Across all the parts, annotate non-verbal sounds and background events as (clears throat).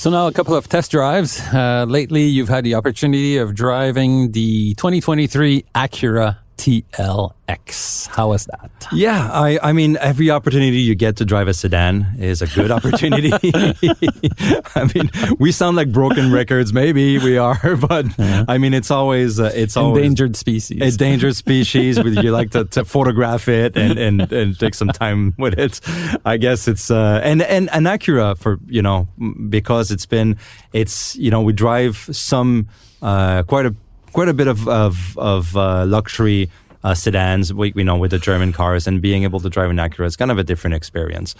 So now a couple of test drives. Uh, lately, you've had the opportunity of driving the 2023 Acura TLX. How was that? Yeah, I, I mean, every opportunity you get to drive a sedan is a good opportunity. (laughs) (laughs) I mean, we sound like broken records. Maybe we are, (laughs) but yeah. I mean, it's always uh, it's always endangered species. Endangered species. you like to, to, photograph it and, and and take some time with it. I guess it's uh, and and an Acura for you know because it's been it's you know we drive some uh, quite a quite a bit of of, of uh, luxury uh, sedans, we, we know with the German cars, and being able to drive an Acura is kind of a different experience.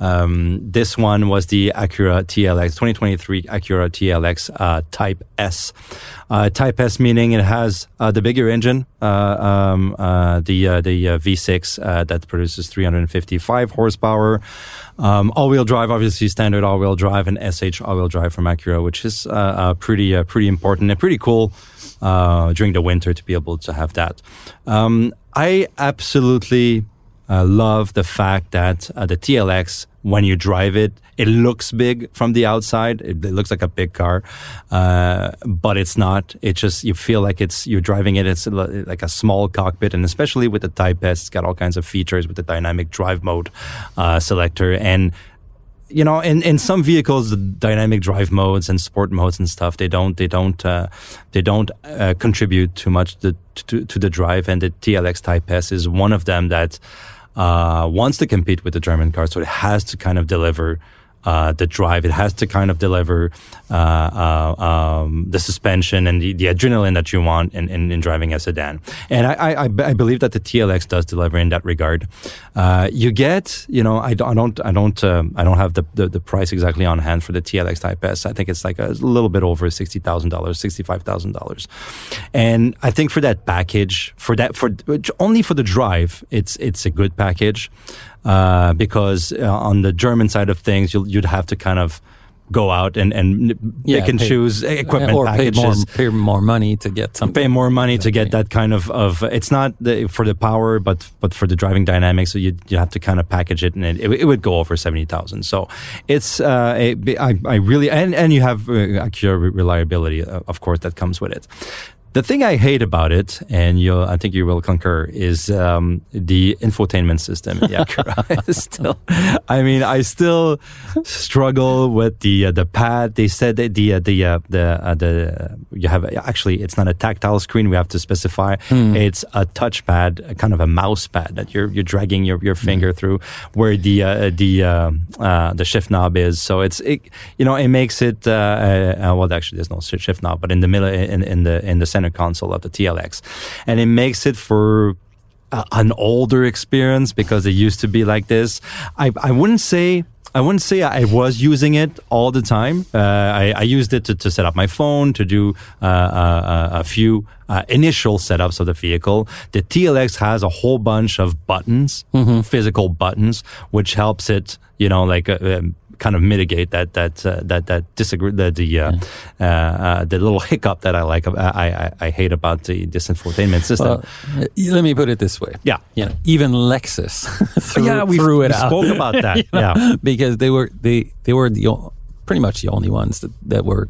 Um, this one was the Acura TLX, 2023 Acura TLX uh, Type S. Uh, Type S meaning it has uh, the bigger engine, uh, um, uh, the the V6 that produces 355 horsepower. Um, all-wheel drive, obviously standard all-wheel drive, and SH all-wheel drive from Acura, which is pretty pretty important and pretty cool uh, during the winter to be able to have that. Um, I absolutely uh, love the fact that uh, the TLX, when you drive it, it looks big from the outside. It, it looks like a big car, uh, but it's not. It just you feel like it's you're driving it. It's like a small cockpit, and especially with the Type S, it's got all kinds of features with the dynamic drive mode uh, selector and you know, in, in some vehicles, the dynamic drive modes and sport modes and stuff, they don't, they don't, uh, they don't uh, contribute too much to, to, to, the drive. And the TLX Type S is one of them that uh, wants to compete with the German car, so it has to kind of deliver uh, the drive. It has to kind of deliver uh, uh, um, the suspension and the, the, adrenaline that you want in, in, in, driving a sedan. And I, I, I, believe that the TLX does deliver in that regard. Uh, you get, you know, I don't, I don't, I don't, um, I don't have the, the, the, price exactly on hand for the TLX Type S. I think it's like a little bit over sixty thousand dollars, sixty five thousand dollars. And I think for that package, for that, for only for the drive, it's it's a good package uh, because uh, on the German side of things, you would have to kind of go out and, and yeah, pick and pay, choose equipment or packages. Pay more, pay more money to get something. Pay more money to get that kind of, of it's not the, for the power, but but for the driving dynamics. So you you have to kind of package it, and it, it, would go over seventy thousand. So it's uh, it, I I really and and you have uh, Acura reliability, uh, of course, that comes with it. The thing I hate about it, and you I think you will concur, is um, the infotainment system in the Acura. still, I mean, I still struggle with the uh, the pad. They said that the uh, the uh, the uh, the you have actually it's not a tactile screen. We have to specify mm. it's a touchpad, a kind of a mouse pad that you're you're dragging your, your finger mm. through, where the uh, the uh, the shift knob is. So it's it, you know it makes it well actually there's no shift knob, but in the middle in, in the in the center console of the TLX. And it makes it for uh, an older experience because it used to be like this. I, I wouldn't say I wouldn't say I was using it all the time. Uh, I, I, used it to, to, set up my phone, to do uh, uh, a few uh, initial setups of the vehicle. The TLX has a whole bunch of buttons, mm-hmm. physical buttons, which helps it, you know, like uh, um, kind of mitigate that that uh, that that disagree the the uh, uh, uh, the little hiccup that I like I, I, I hate about the this infotainment system. Well, let me put it this way. Yeah, you know, even Lexus (laughs) threw, yeah, we threw it we out. Spoke about that. (laughs) you know, yeah, because they were they they were the pretty much the only ones that, that were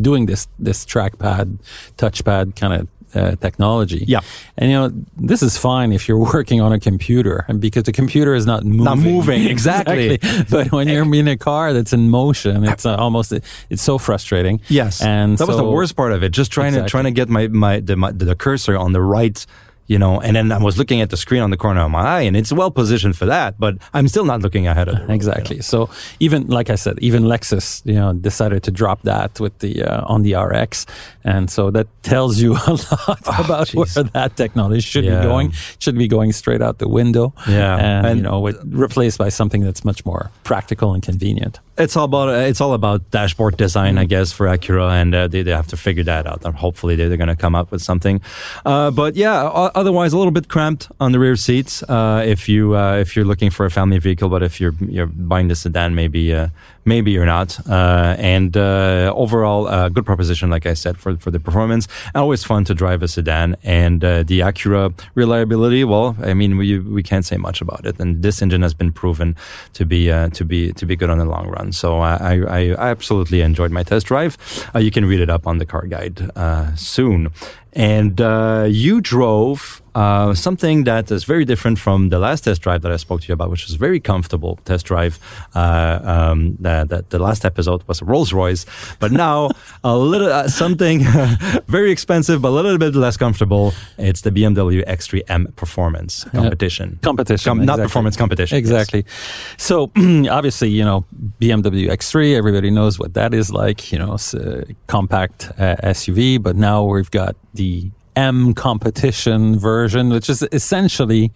doing this this trackpad touchpad kind of uh, technology. Yeah. And you know, this is fine if you're (laughs) working on a computer and because the computer is not moving. Not moving, (laughs) exactly. exactly. But when you're in a car that's in motion, it's uh, almost, it's so frustrating. Yes. And that so, was the worst part of it. Just trying exactly. to, trying to get my, my, the, my, the cursor on the right you know, and then I was looking at the screen on the corner of my eye and it's well positioned for that, but I'm still not looking ahead of it. Exactly. You know? So even, like I said, even Lexus, you know, decided to drop that with the, uh, on the RX. And so that tells you (laughs) a lot oh, about geez. where that technology should yeah. be going. should be going straight out the window. Yeah. And, and you know, with, replaced by something that's much more practical and convenient. It's all about it's all about dashboard design. I guess, for Acura, and uh, they, they have to figure that out. And hopefully, they're, they're going to come up with something. Uh, but yeah, otherwise, a little bit cramped on the rear seats. Uh, if you uh, if you're looking for a family vehicle, but if you're you're buying the sedan, maybe uh, maybe you're not. Uh, and overall, good proposition, like I said, for for the performance. Always fun to drive a sedan, and the Acura reliability. Well, I mean, we we can't say much about it, and this engine has been proven to be to be to be good on the long run. So I, I, I absolutely enjoyed my test drive. Uh, you can read it up on the car guide uh, soon. And uh, you drove uh, something that is very different from the last test drive that I spoke to you about, which was very comfortable test drive. Uh, um, that, that the last episode was a Rolls Royce, but now a little uh, something (laughs) very expensive, but a little bit less comfortable. It's the BMW X3M Performance competition. competition, Com- exactly. not performance competition. Exactly. Yes. So (clears throat) obviously, you know, BMW X3, everybody knows what that is like. You know, it's a compact uh, SUV, but now we've got the M competition version, which is essentially,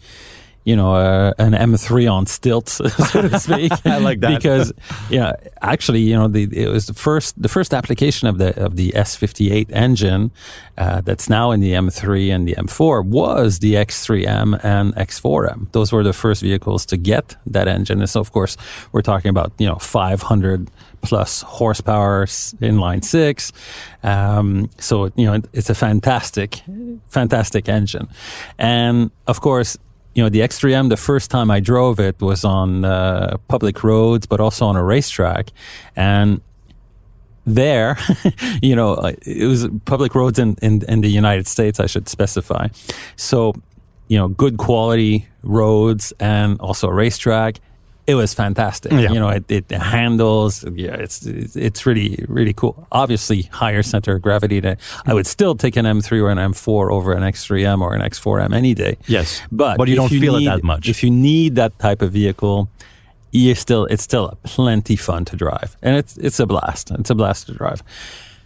you know, uh, an M3 on stilts, (laughs) so to (laughs) speak. I like that because, yeah, actually, you know, the, it was the first the first application of the of the S58 engine uh, that's now in the M3 and the M4 was the X3M and X4M. Those were the first vehicles to get that engine. And so, of course, we're talking about you know 500 plus horsepower inline six. Um, so you know it's a fantastic, fantastic engine, and of course you know, the X3M, the first time I drove it was on uh, public roads, but also on a racetrack. And there, (laughs) you know, it was public roads in, in, in the United States, I should specify. So, you know, good quality roads and also a racetrack it was fantastic. Yeah. You know, it, it handles. Yeah, it's, it's, really really cool. Obviously, higher center of gravity. To, I would still take an M3 or an M4 over an X3M or an X4M any day. Yes, but but you don't you feel need, it that much. If you need that type of vehicle, you still it's still plenty fun to drive, and it's it's a blast. It's a blast to drive.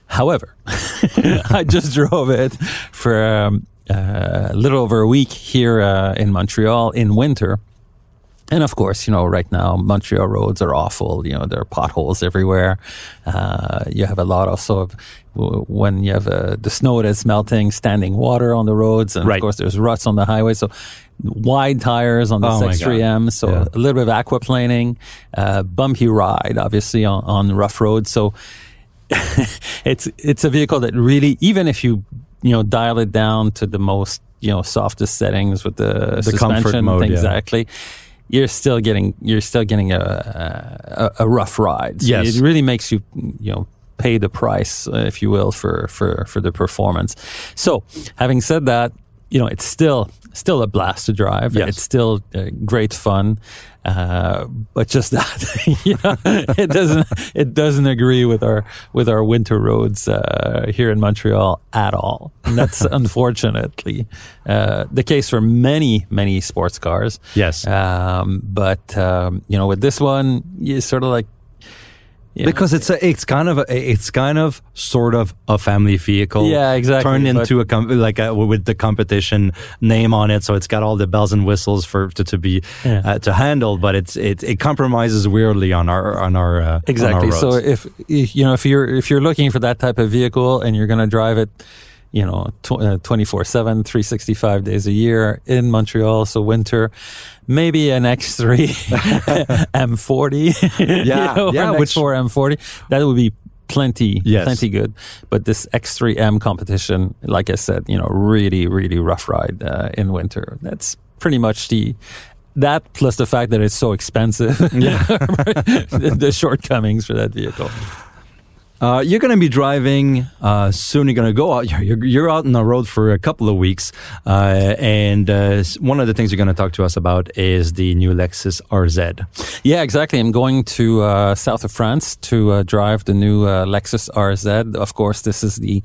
However, (laughs) I just drove it for um, uh, a little over a week here uh, in Montreal in winter and of course, you know, right now Montreal roads are awful. You know, there are potholes everywhere. Uh, you have a lot also of when you have uh, the snow that's melting, standing water on the roads, and right. of course there's ruts on the highway. So wide tires on the oh X3M. So yeah. a little bit of aquaplaning, uh, bumpy ride, obviously on, on rough roads. So (laughs) it's it's a vehicle that really, even if you you know dial it down to the most you know softest settings with the, the suspension, mode, exactly. Yeah you're still getting you're still getting a a, a rough ride. So yes, it really makes you you know pay the price, uh, if you will, for for for the performance. So, having said that, you know it's still still a blast to drive. Yes. It's still uh, great fun. Uh, but just (laughs) that, you know, it doesn't it doesn't agree with our with our winter roads uh, here in Montreal at all. And that's (laughs) unfortunately uh, the case for many many sports cars. Yes, um, but um, you know, with this one, you sort of like because it's a, it's kind of a, it's kind of sort of a family vehicle. Yeah, exactly. Turned into a com- like a, with the competition name on it, so it's got all the bells and whistles for to, to be yeah. uh, to handle. But it's it it compromises weirdly on our on our uh, exactly. On our so if, if you know if you're if you're looking for that type of vehicle and you're going to drive it you know, 24 7, 365 days a year in Montreal. So winter, maybe an X3 (laughs) M40. (laughs) Yeah. you know, yeah. Which for M40. That would be plenty, yes. plenty good. But this X3M competition, like I said, you know, really, really rough ride uh, in winter. That's pretty much the that plus the fact that it's so expensive, yeah. the, (laughs) the shortcomings for that vehicle. Uh, you're going to be driving uh, soon. You're going to go out. (laughs) You're, you're, out on the road for a couple of weeks, uh, and uh, one of the things you're going to talk to us about is the new Lexus RZ. Yeah, exactly. I'm going to uh, south of France to uh, drive the new Lexus RZ. Of course, this is the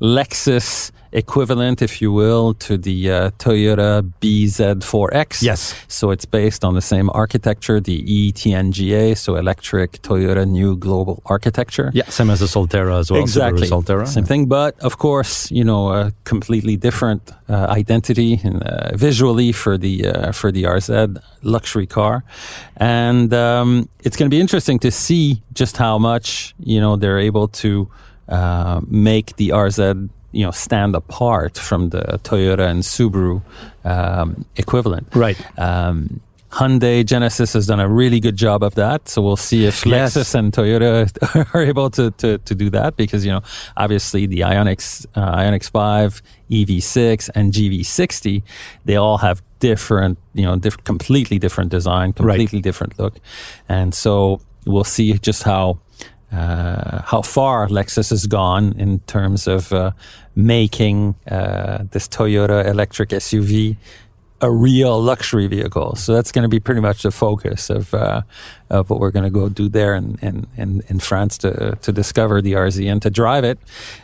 Lexus equivalent, if you will, to the uh, Toyota BZ4X. Yes. So it's based on the same architecture, the ETNGA, so electric Toyota New Global Architecture. Yeah, same as the Solterra as well. Exactly. Solterra. Same thing, but of course, you know, a completely different uh, identity and uh, visually for the uh, for the RZ luxury car, and um, it's going to be interesting to see just how much you know they're able to uh, make the RZ you know stand apart from the Toyota and Subaru um, equivalent. Right. Um, Hyundai Genesis has done a really good job of that. So we'll see if yes. Lexus and Toyota (laughs) are able to, to, to do that because, you know, obviously the Ioniq, uh, Ioniq 5, EV6 and GV60, they all have different, you know, diff- completely different design, completely right. different look. And so we'll see just how uh, how far Lexus has gone in terms of uh, making uh, this Toyota electric SUV a real luxury vehicle. So that's going to be pretty much the focus of uh, of what we're going to go do there in, in, in, in, France to to discover the RZ and to drive it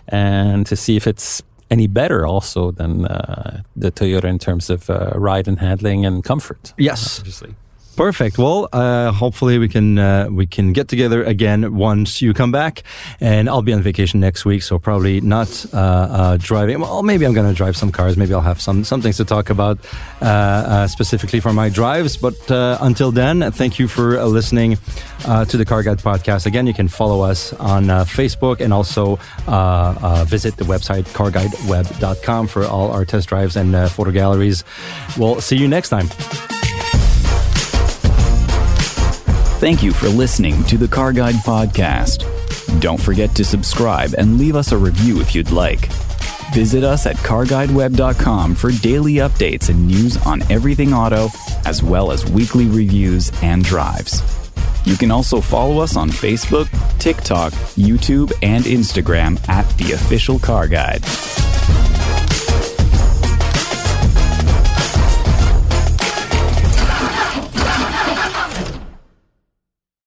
and to see if it's any better also than uh, the Toyota in terms of uh, ride and handling and comfort. Yes, obviously. Perfect. Well, uh, hopefully we can uh, we can get together again once you come back, and I'll be on vacation next week, so probably not uh, uh driving. Well, maybe I'm going to drive some cars. Maybe I'll have some some things to talk about uh, uh, specifically for my drives. But until then, thank you for listening to the Car Guide podcast. Again, you can follow us on Facebook and also visit the website carguideweb.com for all our test drives and photo galleries. We'll see you next time. Thank you for listening to the Car Guide Podcast. Don't forget to subscribe and leave us a review if you'd like. Visit us at carguideweb.com for daily updates and news on everything auto, as well as weekly reviews and drives. You can also follow us on Facebook, TikTok, YouTube, and Instagram at The Official Car Guide.